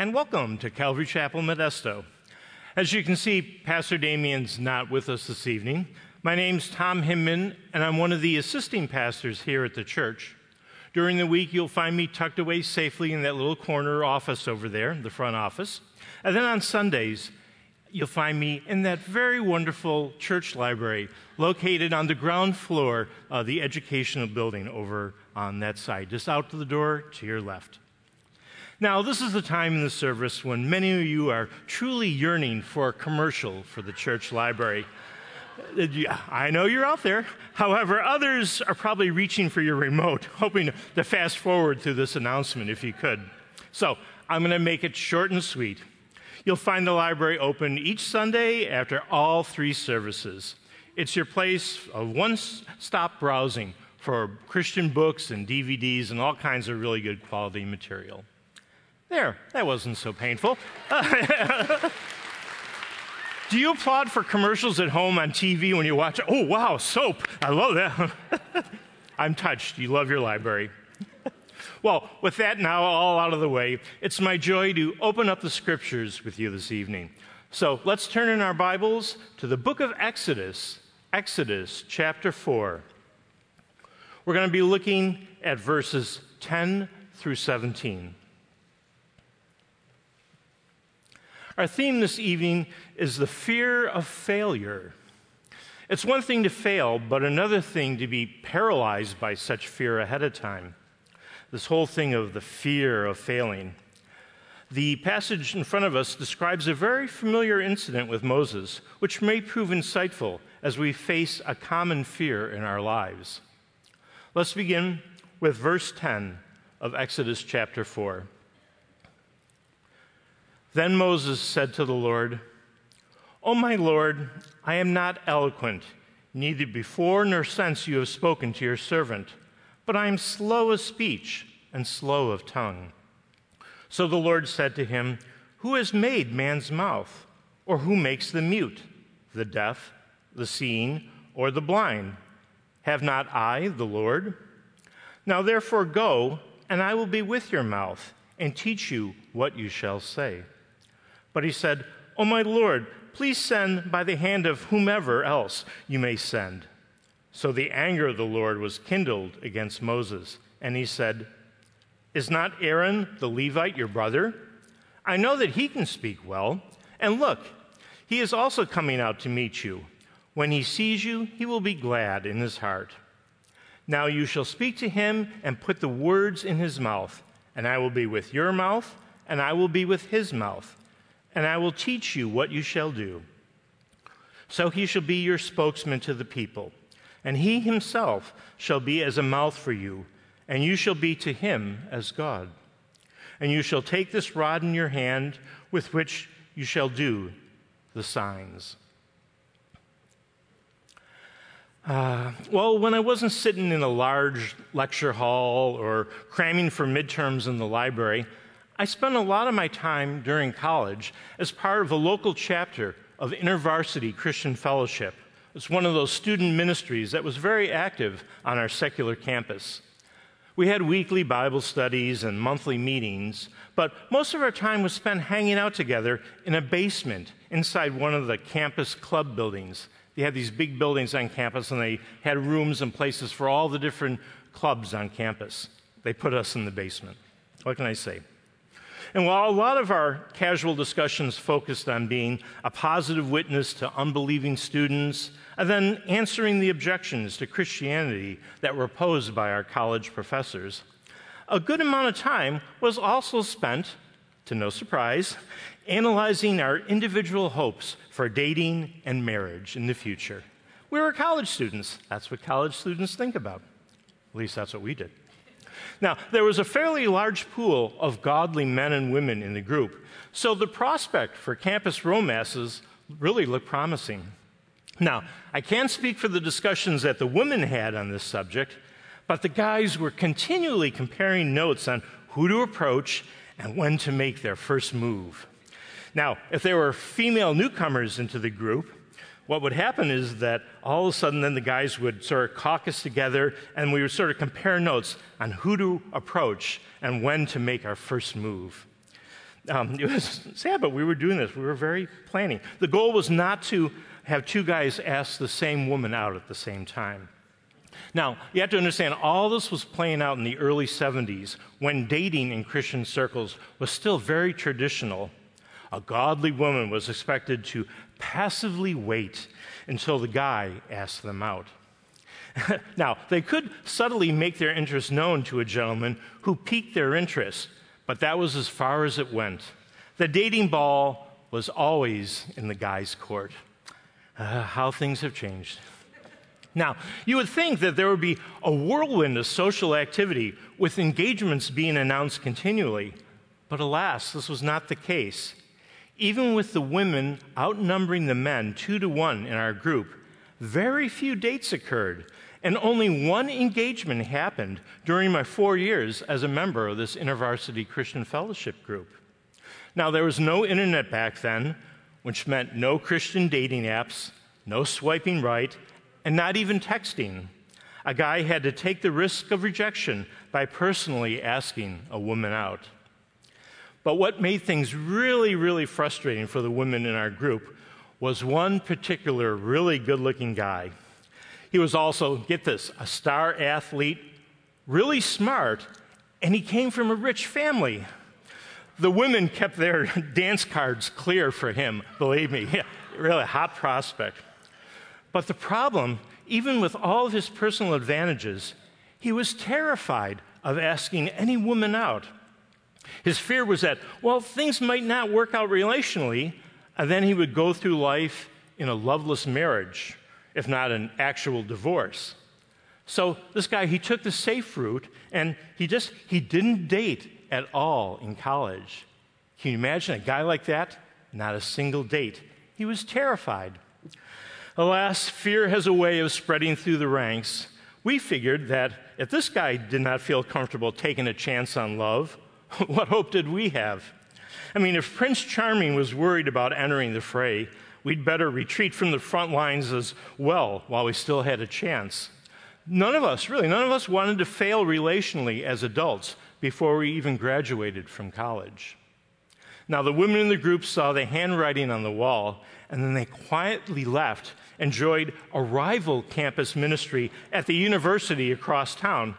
and welcome to Calvary Chapel Modesto. As you can see, Pastor Damien's not with us this evening. My name's Tom Hinman, and I'm one of the assisting pastors here at the church. During the week, you'll find me tucked away safely in that little corner office over there, the front office. And then on Sundays, you'll find me in that very wonderful church library located on the ground floor of the educational building over on that side, just out to the door to your left. Now, this is the time in the service when many of you are truly yearning for a commercial for the church library. Uh, I know you're out there. However, others are probably reaching for your remote, hoping to fast forward through this announcement if you could. So I'm going to make it short and sweet. You'll find the library open each Sunday after all three services. It's your place of one stop browsing for Christian books and DVDs and all kinds of really good quality material. There, that wasn't so painful. Do you applaud for commercials at home on TV when you watch? Oh, wow, soap. I love that. I'm touched. You love your library. well, with that now all out of the way, it's my joy to open up the scriptures with you this evening. So let's turn in our Bibles to the book of Exodus, Exodus chapter 4. We're going to be looking at verses 10 through 17. Our theme this evening is the fear of failure. It's one thing to fail, but another thing to be paralyzed by such fear ahead of time. This whole thing of the fear of failing. The passage in front of us describes a very familiar incident with Moses, which may prove insightful as we face a common fear in our lives. Let's begin with verse 10 of Exodus chapter 4. Then Moses said to the Lord, O my Lord, I am not eloquent, neither before nor since you have spoken to your servant, but I am slow of speech and slow of tongue. So the Lord said to him, Who has made man's mouth? Or who makes the mute, the deaf, the seeing, or the blind? Have not I, the Lord? Now therefore go, and I will be with your mouth, and teach you what you shall say. But he said, O my Lord, please send by the hand of whomever else you may send. So the anger of the Lord was kindled against Moses, and he said, Is not Aaron the Levite your brother? I know that he can speak well. And look, he is also coming out to meet you. When he sees you, he will be glad in his heart. Now you shall speak to him and put the words in his mouth, and I will be with your mouth, and I will be with his mouth and I will teach you what you shall do. So he shall be your spokesman to the people, and he himself shall be as a mouth for you, and you shall be to him as God. And you shall take this rod in your hand with which you shall do the signs. Uh, well, when I wasn't sitting in a large lecture hall or cramming for midterms in the library, I spent a lot of my time during college as part of a local chapter of InterVarsity Christian Fellowship. It's one of those student ministries that was very active on our secular campus. We had weekly Bible studies and monthly meetings, but most of our time was spent hanging out together in a basement inside one of the campus club buildings. They had these big buildings on campus, and they had rooms and places for all the different clubs on campus. They put us in the basement. What can I say? And while a lot of our casual discussions focused on being a positive witness to unbelieving students, and then answering the objections to Christianity that were posed by our college professors, a good amount of time was also spent, to no surprise, analyzing our individual hopes for dating and marriage in the future. We were college students. That's what college students think about. At least that's what we did. Now, there was a fairly large pool of godly men and women in the group, so the prospect for campus romances really looked promising. Now, I can't speak for the discussions that the women had on this subject, but the guys were continually comparing notes on who to approach and when to make their first move. Now, if there were female newcomers into the group, what would happen is that all of a sudden then the guys would sort of caucus together and we would sort of compare notes on who to approach and when to make our first move. Um, it was sad, but we were doing this. We were very planning. The goal was not to have two guys ask the same woman out at the same time. Now, you have to understand, all this was playing out in the early 70s when dating in Christian circles was still very traditional. A godly woman was expected to passively wait until the guy asked them out. now, they could subtly make their interest known to a gentleman who piqued their interest, but that was as far as it went. The dating ball was always in the guy's court. Uh, how things have changed. Now, you would think that there would be a whirlwind of social activity with engagements being announced continually, but alas, this was not the case. Even with the women outnumbering the men two to one in our group, very few dates occurred, and only one engagement happened during my four years as a member of this InterVarsity Christian Fellowship group. Now, there was no internet back then, which meant no Christian dating apps, no swiping right, and not even texting. A guy had to take the risk of rejection by personally asking a woman out. But what made things really, really frustrating for the women in our group was one particular really good looking guy. He was also, get this, a star athlete, really smart, and he came from a rich family. The women kept their dance cards clear for him, believe me. Really, hot prospect. But the problem, even with all of his personal advantages, he was terrified of asking any woman out. His fear was that, well, things might not work out relationally, and then he would go through life in a loveless marriage, if not an actual divorce. So this guy, he took the safe route, and he just he didn't date at all in college. Can you imagine a guy like that? Not a single date. He was terrified. Alas, fear has a way of spreading through the ranks. We figured that if this guy did not feel comfortable taking a chance on love, what hope did we have? I mean, if Prince Charming was worried about entering the fray, we'd better retreat from the front lines as well while we still had a chance. None of us, really, none of us wanted to fail relationally as adults before we even graduated from college. Now, the women in the group saw the handwriting on the wall, and then they quietly left, and joined a rival campus ministry at the university across town.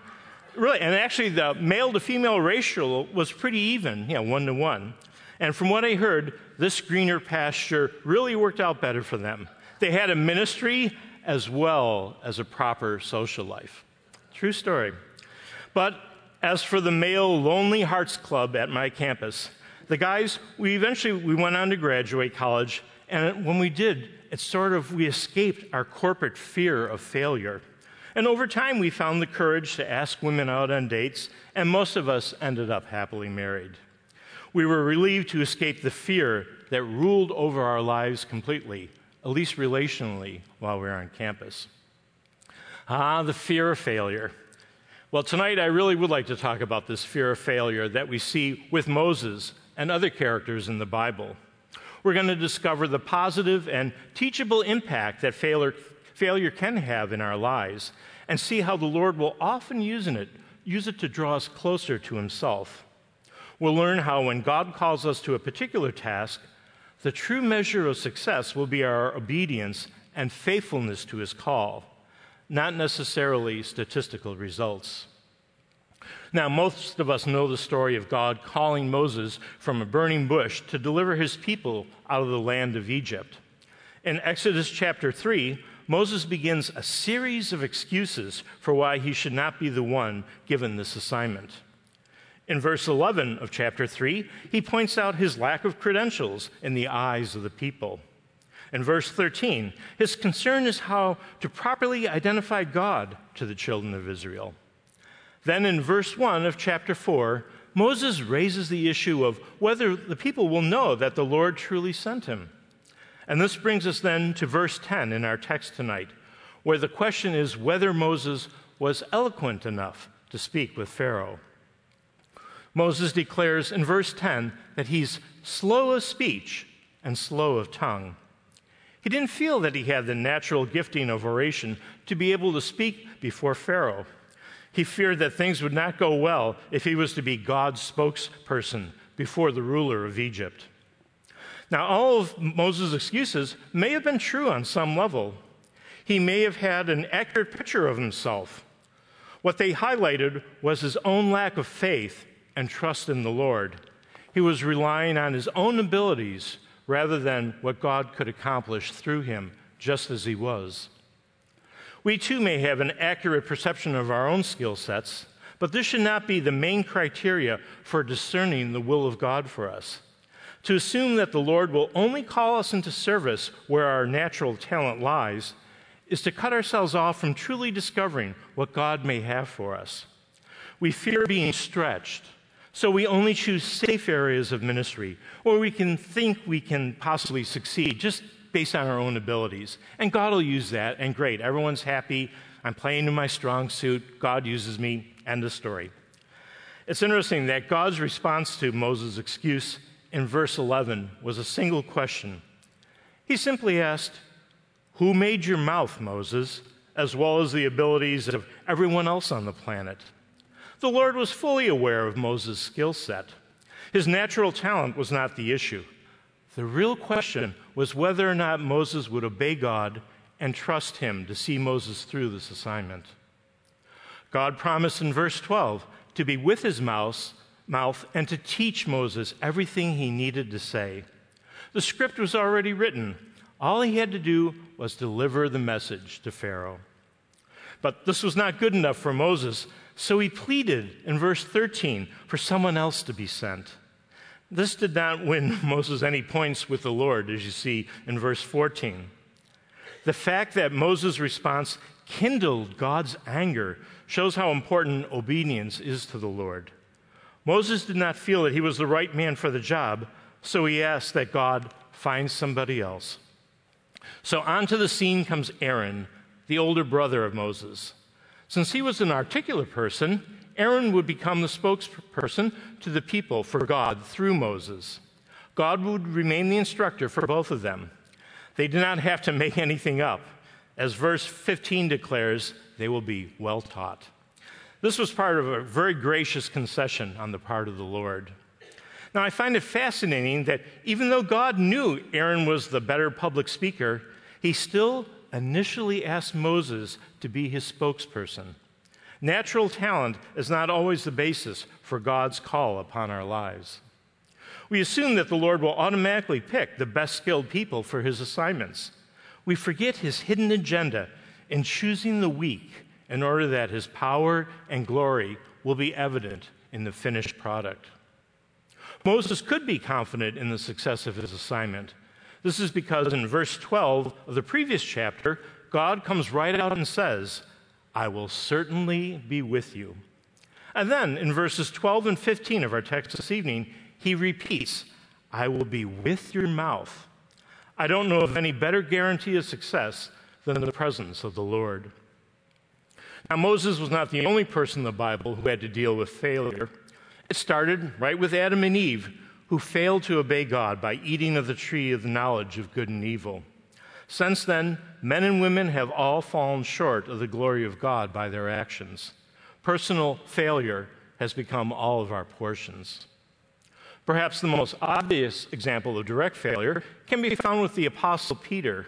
Really, and actually, the male to female ratio was pretty even, you know, one to one. And from what I heard, this greener pasture really worked out better for them. They had a ministry as well as a proper social life. True story. But as for the male Lonely Hearts Club at my campus, the guys, we eventually we went on to graduate college, and when we did, it sort of we escaped our corporate fear of failure. And over time, we found the courage to ask women out on dates, and most of us ended up happily married. We were relieved to escape the fear that ruled over our lives completely, at least relationally, while we were on campus. Ah, the fear of failure. Well, tonight I really would like to talk about this fear of failure that we see with Moses and other characters in the Bible. We're going to discover the positive and teachable impact that failure, failure can have in our lives and see how the Lord will often use it, use it to draw us closer to Himself. We'll learn how when God calls us to a particular task, the true measure of success will be our obedience and faithfulness to His call, not necessarily statistical results. Now, most of us know the story of God calling Moses from a burning bush to deliver his people out of the land of Egypt. In Exodus chapter 3, Moses begins a series of excuses for why he should not be the one given this assignment. In verse 11 of chapter 3, he points out his lack of credentials in the eyes of the people. In verse 13, his concern is how to properly identify God to the children of Israel. Then in verse 1 of chapter 4, Moses raises the issue of whether the people will know that the Lord truly sent him. And this brings us then to verse 10 in our text tonight, where the question is whether Moses was eloquent enough to speak with Pharaoh. Moses declares in verse 10 that he's slow of speech and slow of tongue. He didn't feel that he had the natural gifting of oration to be able to speak before Pharaoh. He feared that things would not go well if he was to be God's spokesperson before the ruler of Egypt. Now, all of Moses' excuses may have been true on some level. He may have had an accurate picture of himself. What they highlighted was his own lack of faith and trust in the Lord. He was relying on his own abilities rather than what God could accomplish through him, just as he was. We too may have an accurate perception of our own skill sets, but this should not be the main criteria for discerning the will of God for us. To assume that the Lord will only call us into service where our natural talent lies is to cut ourselves off from truly discovering what God may have for us. We fear being stretched, so we only choose safe areas of ministry where we can think we can possibly succeed just based on our own abilities. And God will use that, and great. Everyone's happy. I'm playing in my strong suit. God uses me. End of story. It's interesting that God's response to Moses' excuse in verse 11 was a single question. He simply asked, Who made your mouth, Moses, as well as the abilities of everyone else on the planet? The Lord was fully aware of Moses' skill set. His natural talent was not the issue. The real question was whether or not Moses would obey God and trust him to see Moses through this assignment. God promised in verse 12 to be with his mouth mouth and to teach Moses everything he needed to say. The script was already written. All he had to do was deliver the message to Pharaoh. But this was not good enough for Moses, so he pleaded in verse 13 for someone else to be sent. This did not win Moses any points with the Lord, as you see in verse 14. The fact that Moses' response kindled God's anger shows how important obedience is to the Lord. Moses did not feel that he was the right man for the job, so he asked that God find somebody else. So onto the scene comes Aaron, the older brother of Moses. Since he was an articulate person, Aaron would become the spokesperson to the people for God through Moses. God would remain the instructor for both of them. They did not have to make anything up. As verse 15 declares, they will be well taught. This was part of a very gracious concession on the part of the Lord. Now, I find it fascinating that even though God knew Aaron was the better public speaker, he still initially asked Moses to be his spokesperson. Natural talent is not always the basis for God's call upon our lives. We assume that the Lord will automatically pick the best skilled people for his assignments. We forget his hidden agenda in choosing the weak in order that his power and glory will be evident in the finished product. Moses could be confident in the success of his assignment. This is because in verse 12 of the previous chapter, God comes right out and says, I will certainly be with you. And then in verses 12 and 15 of our text this evening, he repeats, I will be with your mouth. I don't know of any better guarantee of success than the presence of the Lord. Now, Moses was not the only person in the Bible who had to deal with failure. It started right with Adam and Eve, who failed to obey God by eating of the tree of the knowledge of good and evil. Since then, men and women have all fallen short of the glory of God by their actions. Personal failure has become all of our portions. Perhaps the most obvious example of direct failure can be found with the Apostle Peter.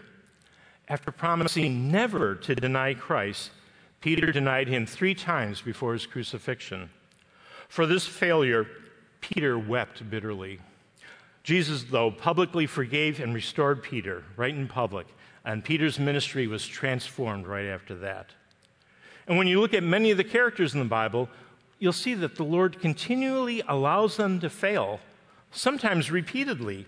After promising never to deny Christ, Peter denied him three times before his crucifixion. For this failure, Peter wept bitterly. Jesus, though, publicly forgave and restored Peter right in public, and Peter's ministry was transformed right after that. And when you look at many of the characters in the Bible, you'll see that the Lord continually allows them to fail, sometimes repeatedly.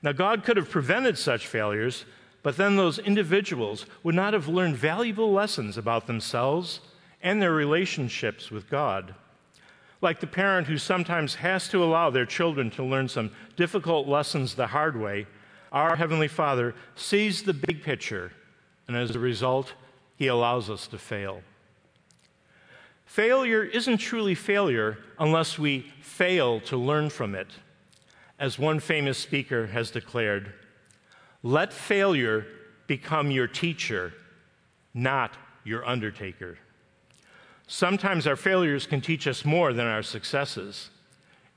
Now, God could have prevented such failures but then those individuals would not have learned valuable lessons about themselves and their relationships with God. Like the parent who sometimes has to allow their children to learn some difficult lessons the hard way, our Heavenly Father sees the big picture, and as a result, He allows us to fail. Failure isn't truly failure unless we fail to learn from it. As one famous speaker has declared, let failure become your teacher, not your undertaker. Sometimes our failures can teach us more than our successes.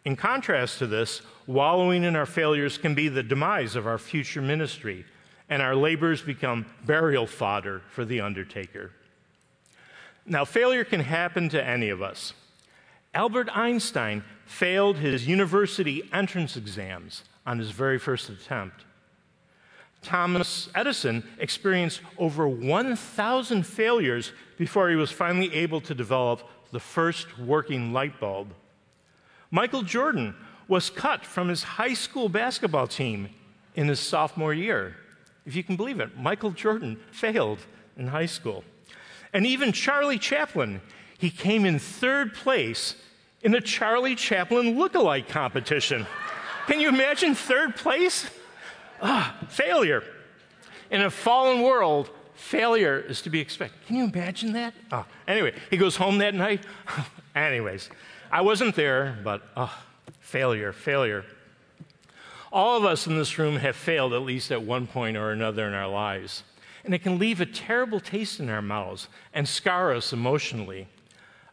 In contrast to this, wallowing in our failures can be the demise of our future ministry, and our labors become burial fodder for the undertaker. Now, failure can happen to any of us. Albert Einstein failed his university entrance exams on his very first attempt. Thomas Edison experienced over 1,000 failures before he was finally able to develop the first working light bulb. Michael Jordan was cut from his high school basketball team in his sophomore year. If you can believe it, Michael Jordan failed in high school. And even Charlie Chaplin, he came in third place in a Charlie Chaplin look-alike competition. Can you imagine third place? Ah, failure. In a fallen world, failure is to be expected. Can you imagine that? Oh, anyway, he goes home that night. Anyways, I wasn't there, but oh, failure, failure. All of us in this room have failed at least at one point or another in our lives. And it can leave a terrible taste in our mouths and scar us emotionally.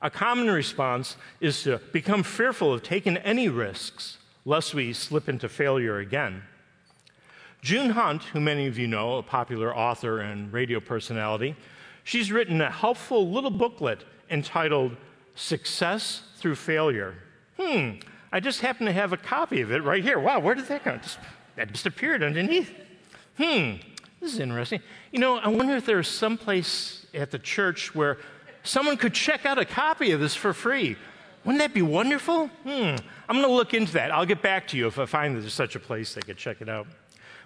A common response is to become fearful of taking any risks, lest we slip into failure again. June Hunt, who many of you know, a popular author and radio personality, she's written a helpful little booklet entitled Success Through Failure. Hmm, I just happen to have a copy of it right here. Wow, where did that go? Just, that just appeared underneath. Hmm, this is interesting. You know, I wonder if there's some place at the church where someone could check out a copy of this for free. Wouldn't that be wonderful? Hmm, I'm going to look into that. I'll get back to you if I find there's such a place they could check it out.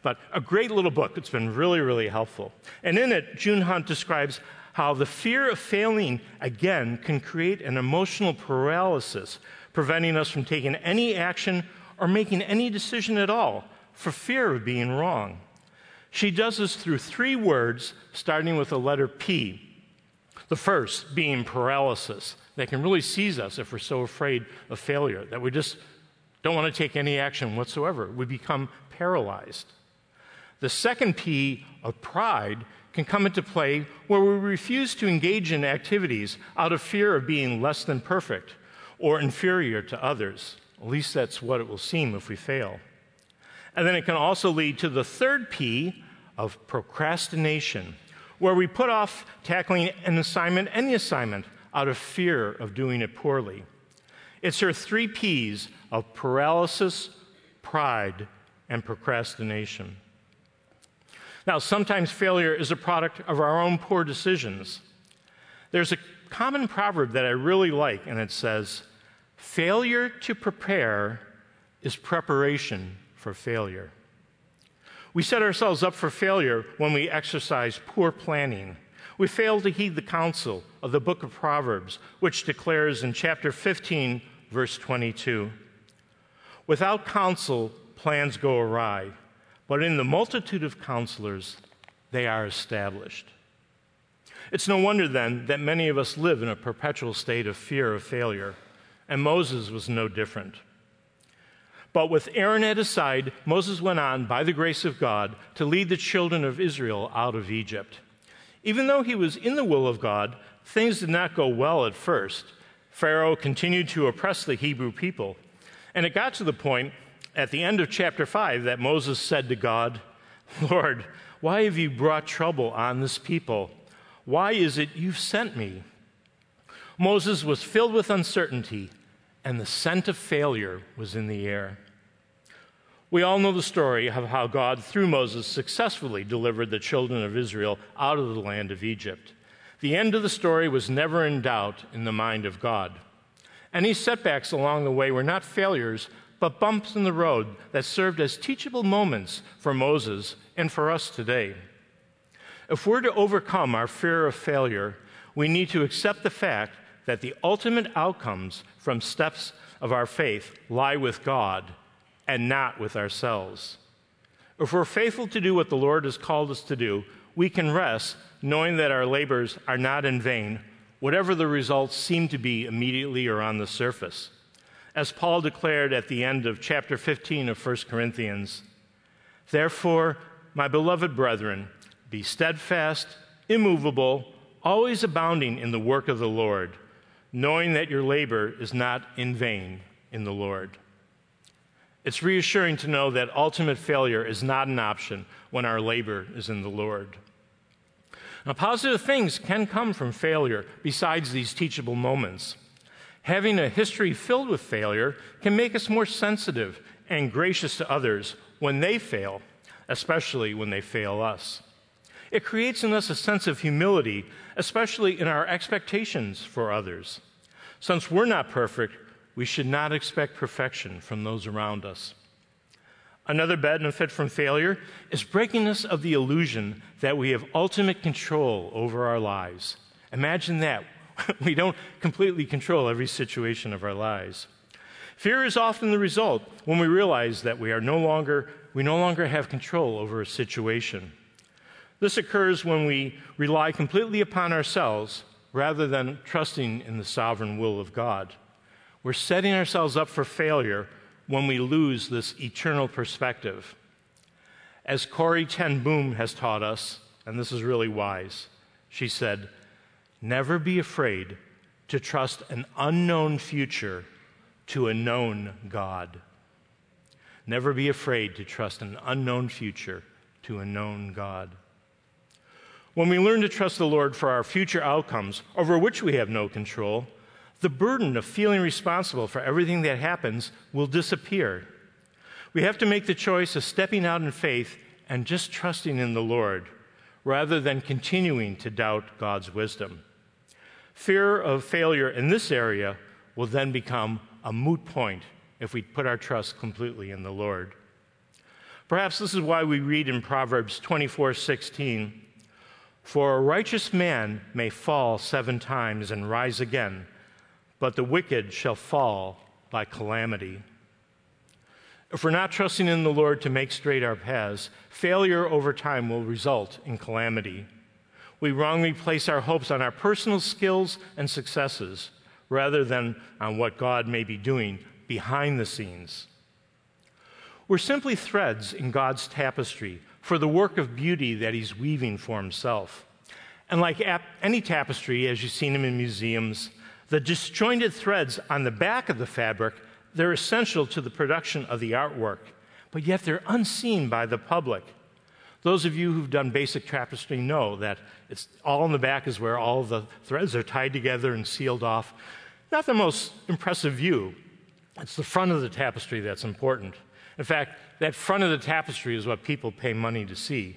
But a great little book. It's been really, really helpful. And in it, June Hunt describes how the fear of failing again can create an emotional paralysis, preventing us from taking any action or making any decision at all for fear of being wrong. She does this through three words, starting with the letter P. The first being paralysis. That can really seize us if we're so afraid of failure that we just don't want to take any action whatsoever. We become paralyzed. The second P of pride can come into play where we refuse to engage in activities out of fear of being less than perfect or inferior to others. At least that's what it will seem if we fail. And then it can also lead to the third P of procrastination, where we put off tackling an assignment, any assignment, out of fear of doing it poorly. It's her three P's of paralysis, pride, and procrastination. Now, sometimes failure is a product of our own poor decisions. There's a common proverb that I really like, and it says, Failure to prepare is preparation for failure. We set ourselves up for failure when we exercise poor planning. We fail to heed the counsel of the book of Proverbs, which declares in chapter 15, verse 22 Without counsel, plans go awry but in the multitude of counselors, they are established. It's no wonder then that many of us live in a perpetual state of fear of failure, and Moses was no different. But with Aaron at his side, Moses went on, by the grace of God, to lead the children of Israel out of Egypt. Even though he was in the will of God, things did not go well at first. Pharaoh continued to oppress the Hebrew people. And it got to the point at the end of chapter 5 that Moses said to God, Lord, why have you brought trouble on this people? Why is it you've sent me? Moses was filled with uncertainty, and the scent of failure was in the air. We all know the story of how God, through Moses, successfully delivered the children of Israel out of the land of Egypt. The end of the story was never in doubt in the mind of God. Any setbacks along the way were not failures, but bumps in the road that served as teachable moments for Moses and for us today. If we're to overcome our fear of failure, we need to accept the fact that the ultimate outcomes from steps of our faith lie with God and not with ourselves. If we're faithful to do what the Lord has called us to do, we can rest knowing that our labors are not in vain, whatever the results seem to be immediately or on the surface as Paul declared at the end of chapter 15 of 1 Corinthians Therefore, my beloved brethren, be steadfast, immovable, always abounding in the work of the Lord, knowing that your labor is not in vain in the Lord. It's reassuring to know that ultimate failure is not an option when our labor is in the Lord. Now, positive things can come from failure besides these teachable moments. Having a history filled with failure can make us more sensitive and gracious to others when they fail, especially when they fail us. It creates in us a sense of humility, especially in our expectations for others. Since we're not perfect, we should not expect perfection from those around us. Another benefit from failure is breaking us of the illusion that we have ultimate control over our lives. Imagine that. we don't completely control every situation of our lives. Fear is often the result when we realize that we are no longer we no longer have control over a situation. This occurs when we rely completely upon ourselves rather than trusting in the sovereign will of God. We're setting ourselves up for failure when we lose this eternal perspective. As Corrie ten Boom has taught us, and this is really wise, she said, Never be afraid to trust an unknown future to a known God. Never be afraid to trust an unknown future to a known God. When we learn to trust the Lord for our future outcomes, over which we have no control, the burden of feeling responsible for everything that happens will disappear. We have to make the choice of stepping out in faith and just trusting in the Lord rather than continuing to doubt God's wisdom. Fear of failure in this area will then become a moot point if we put our trust completely in the Lord. Perhaps this is why we read in Proverbs 24:16, "For a righteous man may fall 7 times and rise again, but the wicked shall fall by calamity. If we're not trusting in the Lord to make straight our paths, failure over time will result in calamity. We wrongly place our hopes on our personal skills and successes rather than on what God may be doing behind the scenes. We're simply threads in God's tapestry for the work of beauty that He's weaving for Himself. And like any tapestry, as you've seen them in museums, the disjointed threads on the back of the fabric, they're essential to the production of the artwork, but yet they're unseen by the public. Those of you who've done basic tapestry know that it's all in the back is where all the threads are tied together and sealed off. Not the most impressive view. It's the front of the tapestry that's important. In fact, that front of the tapestry is what people pay money to see.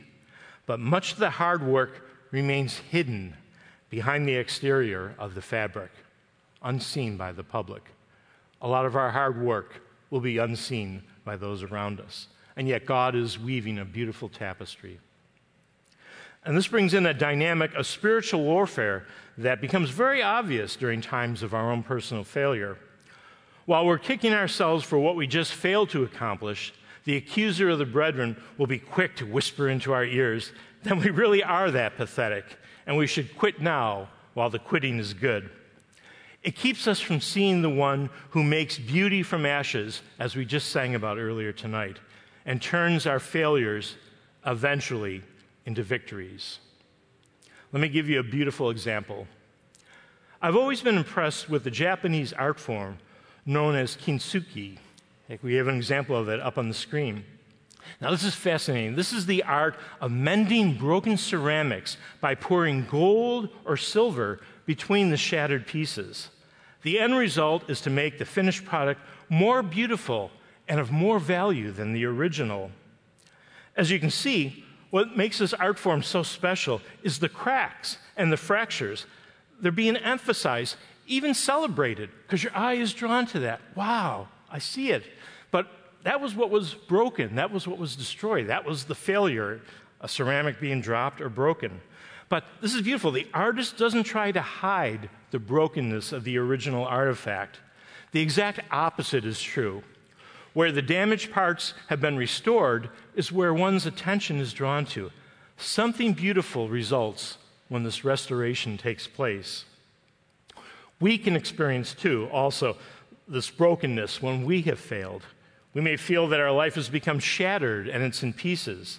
But much of the hard work remains hidden behind the exterior of the fabric unseen by the public. A lot of our hard work will be unseen by those around us. And yet, God is weaving a beautiful tapestry. And this brings in a dynamic of spiritual warfare that becomes very obvious during times of our own personal failure. While we're kicking ourselves for what we just failed to accomplish, the accuser of the brethren will be quick to whisper into our ears that we really are that pathetic, and we should quit now while the quitting is good. It keeps us from seeing the one who makes beauty from ashes, as we just sang about earlier tonight, and turns our failures eventually into victories. Let me give you a beautiful example. I've always been impressed with the Japanese art form known as kintsugi. We have an example of it up on the screen. Now, this is fascinating. This is the art of mending broken ceramics by pouring gold or silver between the shattered pieces. The end result is to make the finished product more beautiful and of more value than the original. As you can see, what makes this art form so special is the cracks and the fractures. They're being emphasized, even celebrated, because your eye is drawn to that. Wow, I see it. But that was what was broken, that was what was destroyed, that was the failure, a ceramic being dropped or broken. But this is beautiful. The artist doesn't try to hide the brokenness of the original artifact. The exact opposite is true. Where the damaged parts have been restored is where one's attention is drawn to. Something beautiful results when this restoration takes place. We can experience, too, also, this brokenness when we have failed. We may feel that our life has become shattered and it's in pieces.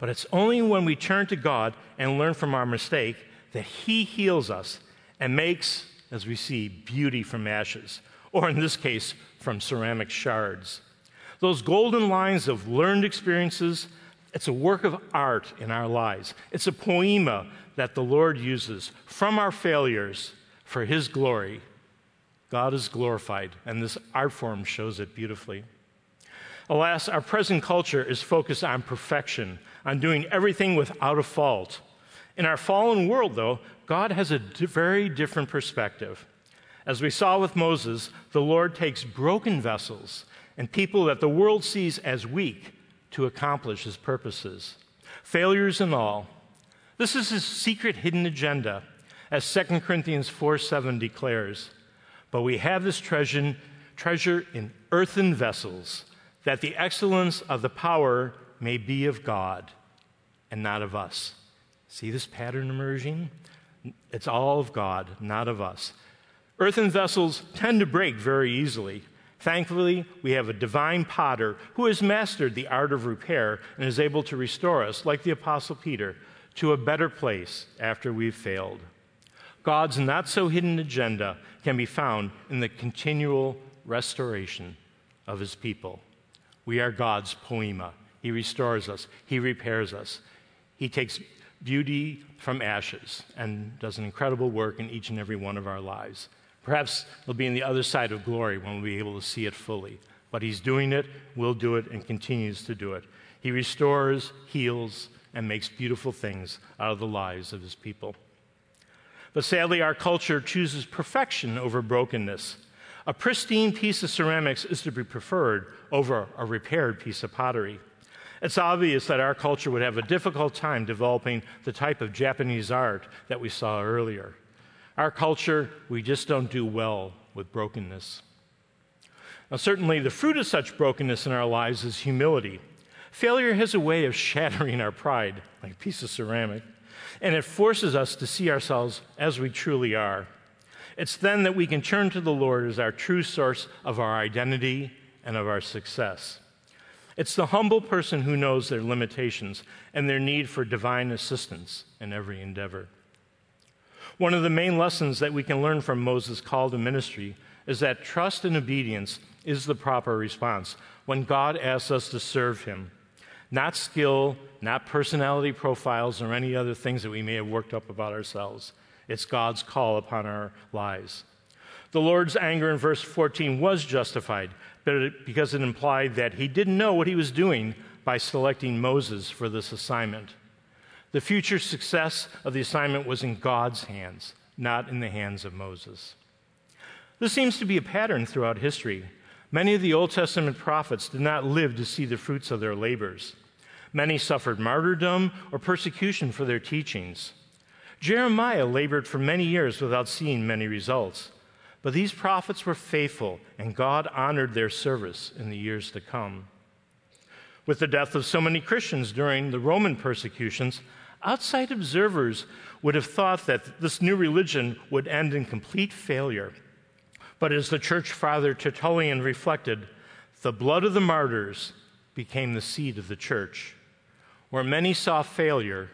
But it's only when we turn to God and learn from our mistake that He heals us and makes, as we see, beauty from ashes, or in this case, from ceramic shards. Those golden lines of learned experiences, it's a work of art in our lives. It's a poema that the Lord uses from our failures for His glory. God is glorified, and this art form shows it beautifully. Alas, our present culture is focused on perfection, on doing everything without a fault. In our fallen world, though, God has a very different perspective. As we saw with Moses, the Lord takes broken vessels and people that the world sees as weak to accomplish his purposes. Failures and all. This is his secret hidden agenda, as 2 Corinthians 4 7 declares. But we have this treasure, treasure in earthen vessels that the excellence of the power may be of God and not of us. See this pattern emerging? It's all of God, not of us. Earthen vessels tend to break very easily. Thankfully, we have a divine potter who has mastered the art of repair and is able to restore us, like the Apostle Peter, to a better place after we've failed. God's not so hidden agenda can be found in the continual restoration of his people. We are God's poema. He restores us, He repairs us. He takes beauty from ashes and does an incredible work in each and every one of our lives. Perhaps it'll be in the other side of glory when we'll be able to see it fully. But He's doing it, will do it, and continues to do it. He restores, heals, and makes beautiful things out of the lives of His people. But sadly, our culture chooses perfection over brokenness. A pristine piece of ceramics is to be preferred over a repaired piece of pottery. It's obvious that our culture would have a difficult time developing the type of Japanese art that we saw earlier. Our culture, we just don't do well with brokenness. Now, certainly, the fruit of such brokenness in our lives is humility. Failure has a way of shattering our pride, like a piece of ceramic, and it forces us to see ourselves as we truly are. It's then that we can turn to the Lord as our true source of our identity and of our success. It's the humble person who knows their limitations and their need for divine assistance in every endeavor. One of the main lessons that we can learn from Moses' call to ministry is that trust and obedience is the proper response when God asks us to serve Him. Not skill, not personality profiles, or any other things that we may have worked up about ourselves. It's God's call upon our lives. The Lord's anger in verse 14 was justified because it implied that he didn't know what he was doing by selecting Moses for this assignment. The future success of the assignment was in God's hands, not in the hands of Moses. This seems to be a pattern throughout history. Many of the Old Testament prophets did not live to see the fruits of their labors. Many suffered martyrdom or persecution for their teachings. Jeremiah labored for many years without seeing many results. But these prophets were faithful, and God honored their service in the years to come. With the death of so many Christians during the Roman persecutions, outside observers would have thought that this new religion would end in complete failure. But as the church father Tertullian reflected, the blood of the martyrs became the seed of the church. Where many saw failure,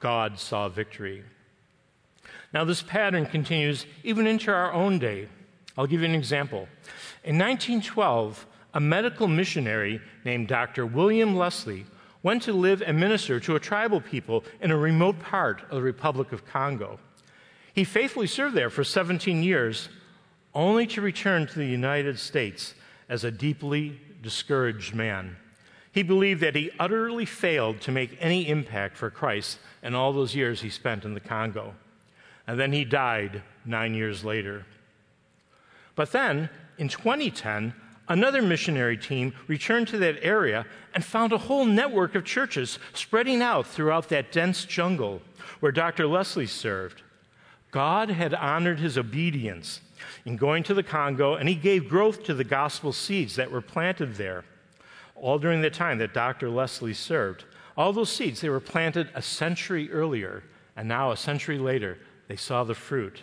God saw victory. Now, this pattern continues even into our own day. I'll give you an example. In 1912, a medical missionary named Dr. William Leslie went to live and minister to a tribal people in a remote part of the Republic of Congo. He faithfully served there for 17 years, only to return to the United States as a deeply discouraged man. He believed that he utterly failed to make any impact for Christ in all those years he spent in the Congo and then he died nine years later. But then, in 2010, another missionary team returned to that area and found a whole network of churches spreading out throughout that dense jungle where Dr. Leslie served. God had honored his obedience in going to the Congo, and he gave growth to the gospel seeds that were planted there, all during the time that Dr. Leslie served. All those seeds, they were planted a century earlier, and now, a century later, they saw the fruit.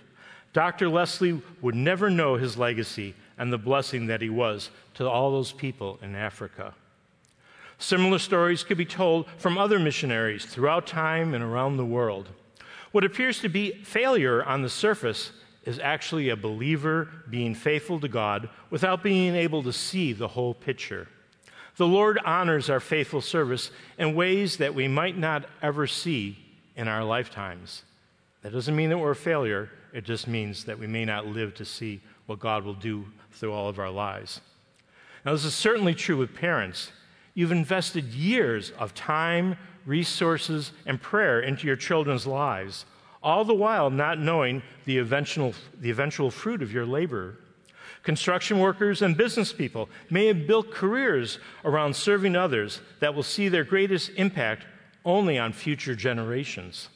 Dr. Leslie would never know his legacy and the blessing that he was to all those people in Africa. Similar stories could be told from other missionaries throughout time and around the world. What appears to be failure on the surface is actually a believer being faithful to God without being able to see the whole picture. The Lord honors our faithful service in ways that we might not ever see in our lifetimes. That doesn't mean that we're a failure, it just means that we may not live to see what God will do through all of our lives. Now, this is certainly true with parents. You've invested years of time, resources, and prayer into your children's lives, all the while not knowing the eventual, the eventual fruit of your labor. Construction workers and business people may have built careers around serving others that will see their greatest impact only on future generations.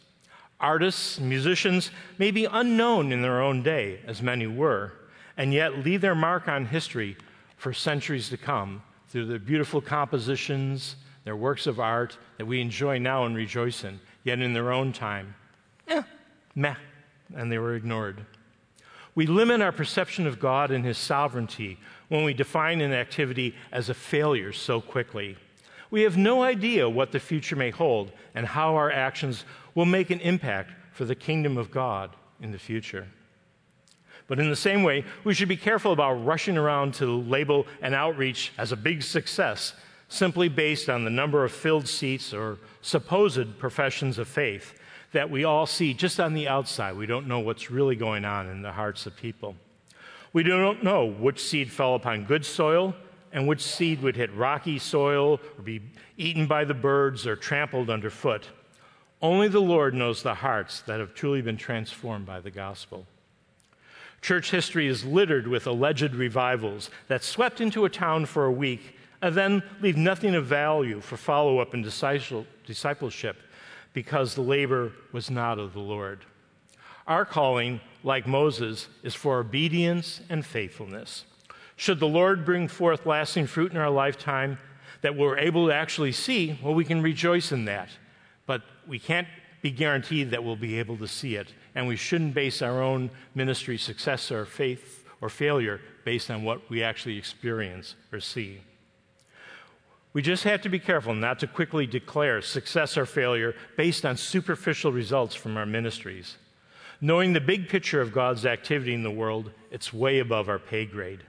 Artists, musicians may be unknown in their own day, as many were, and yet leave their mark on history for centuries to come through their beautiful compositions, their works of art that we enjoy now and rejoice in, yet in their own time, eh, meh, and they were ignored. We limit our perception of God and His sovereignty when we define an activity as a failure so quickly. We have no idea what the future may hold and how our actions will make an impact for the kingdom of God in the future. But in the same way, we should be careful about rushing around to label an outreach as a big success simply based on the number of filled seats or supposed professions of faith that we all see just on the outside. We don't know what's really going on in the hearts of people. We don't know which seed fell upon good soil and which seed would hit rocky soil or be eaten by the birds or trampled underfoot. Only the Lord knows the hearts that have truly been transformed by the gospel. Church history is littered with alleged revivals that swept into a town for a week and then leave nothing of value for follow up and discipleship because the labor was not of the Lord. Our calling, like Moses, is for obedience and faithfulness. Should the Lord bring forth lasting fruit in our lifetime that we're able to actually see, well, we can rejoice in that. But we can't be guaranteed that we'll be able to see it. And we shouldn't base our own ministry success or faith or failure based on what we actually experience or see. We just have to be careful not to quickly declare success or failure based on superficial results from our ministries. Knowing the big picture of God's activity in the world, it's way above our pay grade.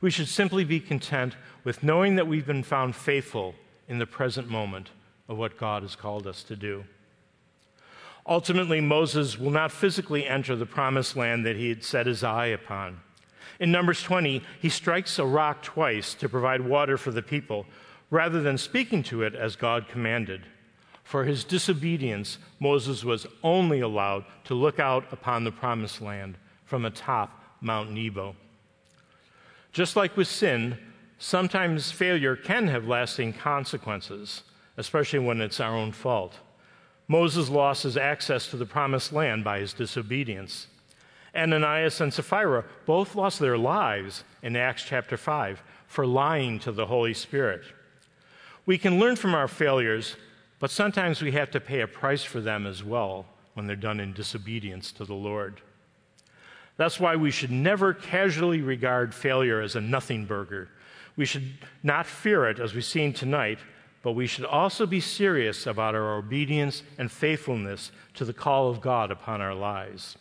We should simply be content with knowing that we've been found faithful in the present moment of what God has called us to do. Ultimately, Moses will not physically enter the promised land that he had set his eye upon. In Numbers 20, he strikes a rock twice to provide water for the people, rather than speaking to it as God commanded. For his disobedience, Moses was only allowed to look out upon the promised land from atop Mount Nebo. Just like with sin, sometimes failure can have lasting consequences, especially when it's our own fault. Moses lost his access to the promised land by his disobedience. Ananias and Sapphira both lost their lives in Acts chapter 5 for lying to the Holy Spirit. We can learn from our failures, but sometimes we have to pay a price for them as well when they're done in disobedience to the Lord. That's why we should never casually regard failure as a nothing burger. We should not fear it, as we've seen tonight, but we should also be serious about our obedience and faithfulness to the call of God upon our lives.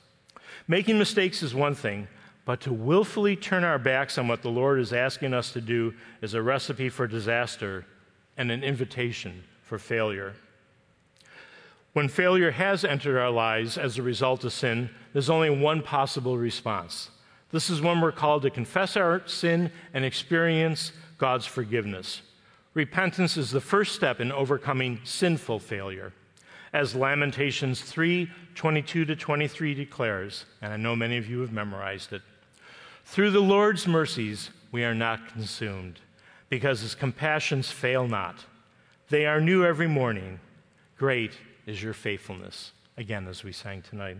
Making mistakes is one thing, but to willfully turn our backs on what the Lord is asking us to do is a recipe for disaster and an invitation for failure. When failure has entered our lives as a result of sin, there's only one possible response. This is when we're called to confess our sin and experience God's forgiveness. Repentance is the first step in overcoming sinful failure. As Lamentations 3 22 to 23 declares, and I know many of you have memorized it through the Lord's mercies we are not consumed because his compassions fail not. They are new every morning. Great is your faithfulness. Again, as we sang tonight.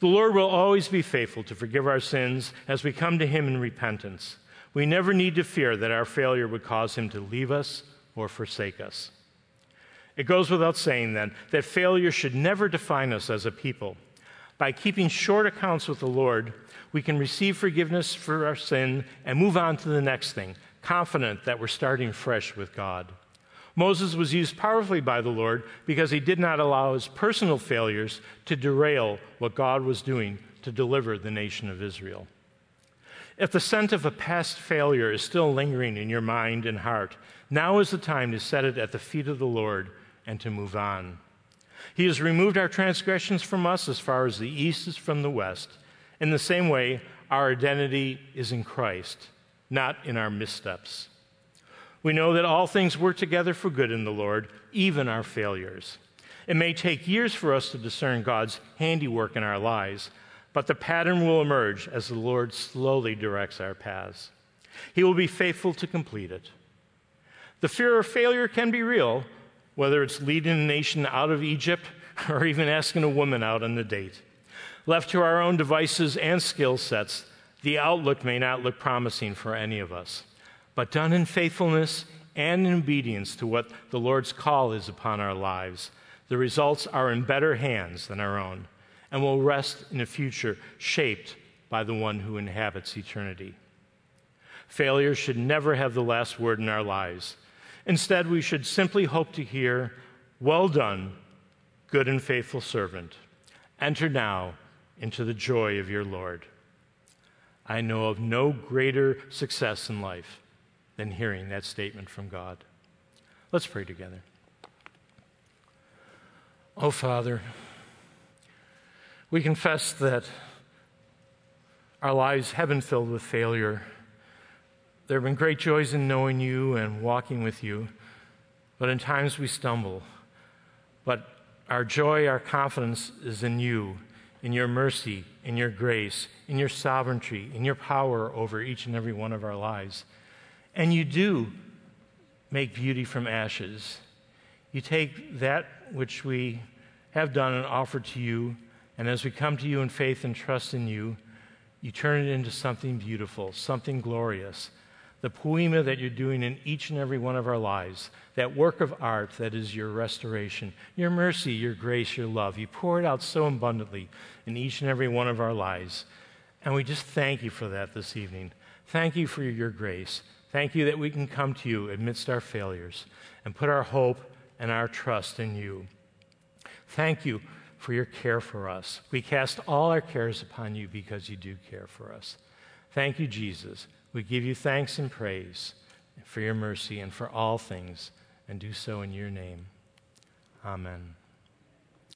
The Lord will always be faithful to forgive our sins as we come to him in repentance. We never need to fear that our failure would cause him to leave us or forsake us. It goes without saying, then, that failure should never define us as a people. By keeping short accounts with the Lord, we can receive forgiveness for our sin and move on to the next thing, confident that we're starting fresh with God. Moses was used powerfully by the Lord because he did not allow his personal failures to derail what God was doing to deliver the nation of Israel. If the scent of a past failure is still lingering in your mind and heart, now is the time to set it at the feet of the Lord and to move on. He has removed our transgressions from us as far as the east is from the west. In the same way, our identity is in Christ, not in our missteps. We know that all things work together for good in the Lord, even our failures. It may take years for us to discern God's handiwork in our lives, but the pattern will emerge as the Lord slowly directs our paths. He will be faithful to complete it. The fear of failure can be real, whether it's leading a nation out of Egypt or even asking a woman out on a date. Left to our own devices and skill sets, the outlook may not look promising for any of us. But done in faithfulness and in obedience to what the Lord's call is upon our lives, the results are in better hands than our own and will rest in a future shaped by the one who inhabits eternity. Failure should never have the last word in our lives. Instead, we should simply hope to hear, Well done, good and faithful servant. Enter now into the joy of your Lord. I know of no greater success in life than hearing that statement from God. Let's pray together. Oh, Father, we confess that our lives have been filled with failure. There have been great joys in knowing you and walking with you, but in times we stumble. But our joy, our confidence is in you, in your mercy, in your grace, in your sovereignty, in your power over each and every one of our lives. And you do make beauty from ashes. You take that which we have done and offered to you, and as we come to you in faith and trust in you, you turn it into something beautiful, something glorious. The poema that you're doing in each and every one of our lives, that work of art that is your restoration, your mercy, your grace, your love, you pour it out so abundantly in each and every one of our lives. And we just thank you for that this evening. Thank you for your grace. Thank you that we can come to you amidst our failures and put our hope and our trust in you. Thank you for your care for us. We cast all our cares upon you because you do care for us. Thank you, Jesus. We give you thanks and praise for your mercy and for all things, and do so in your name. Amen.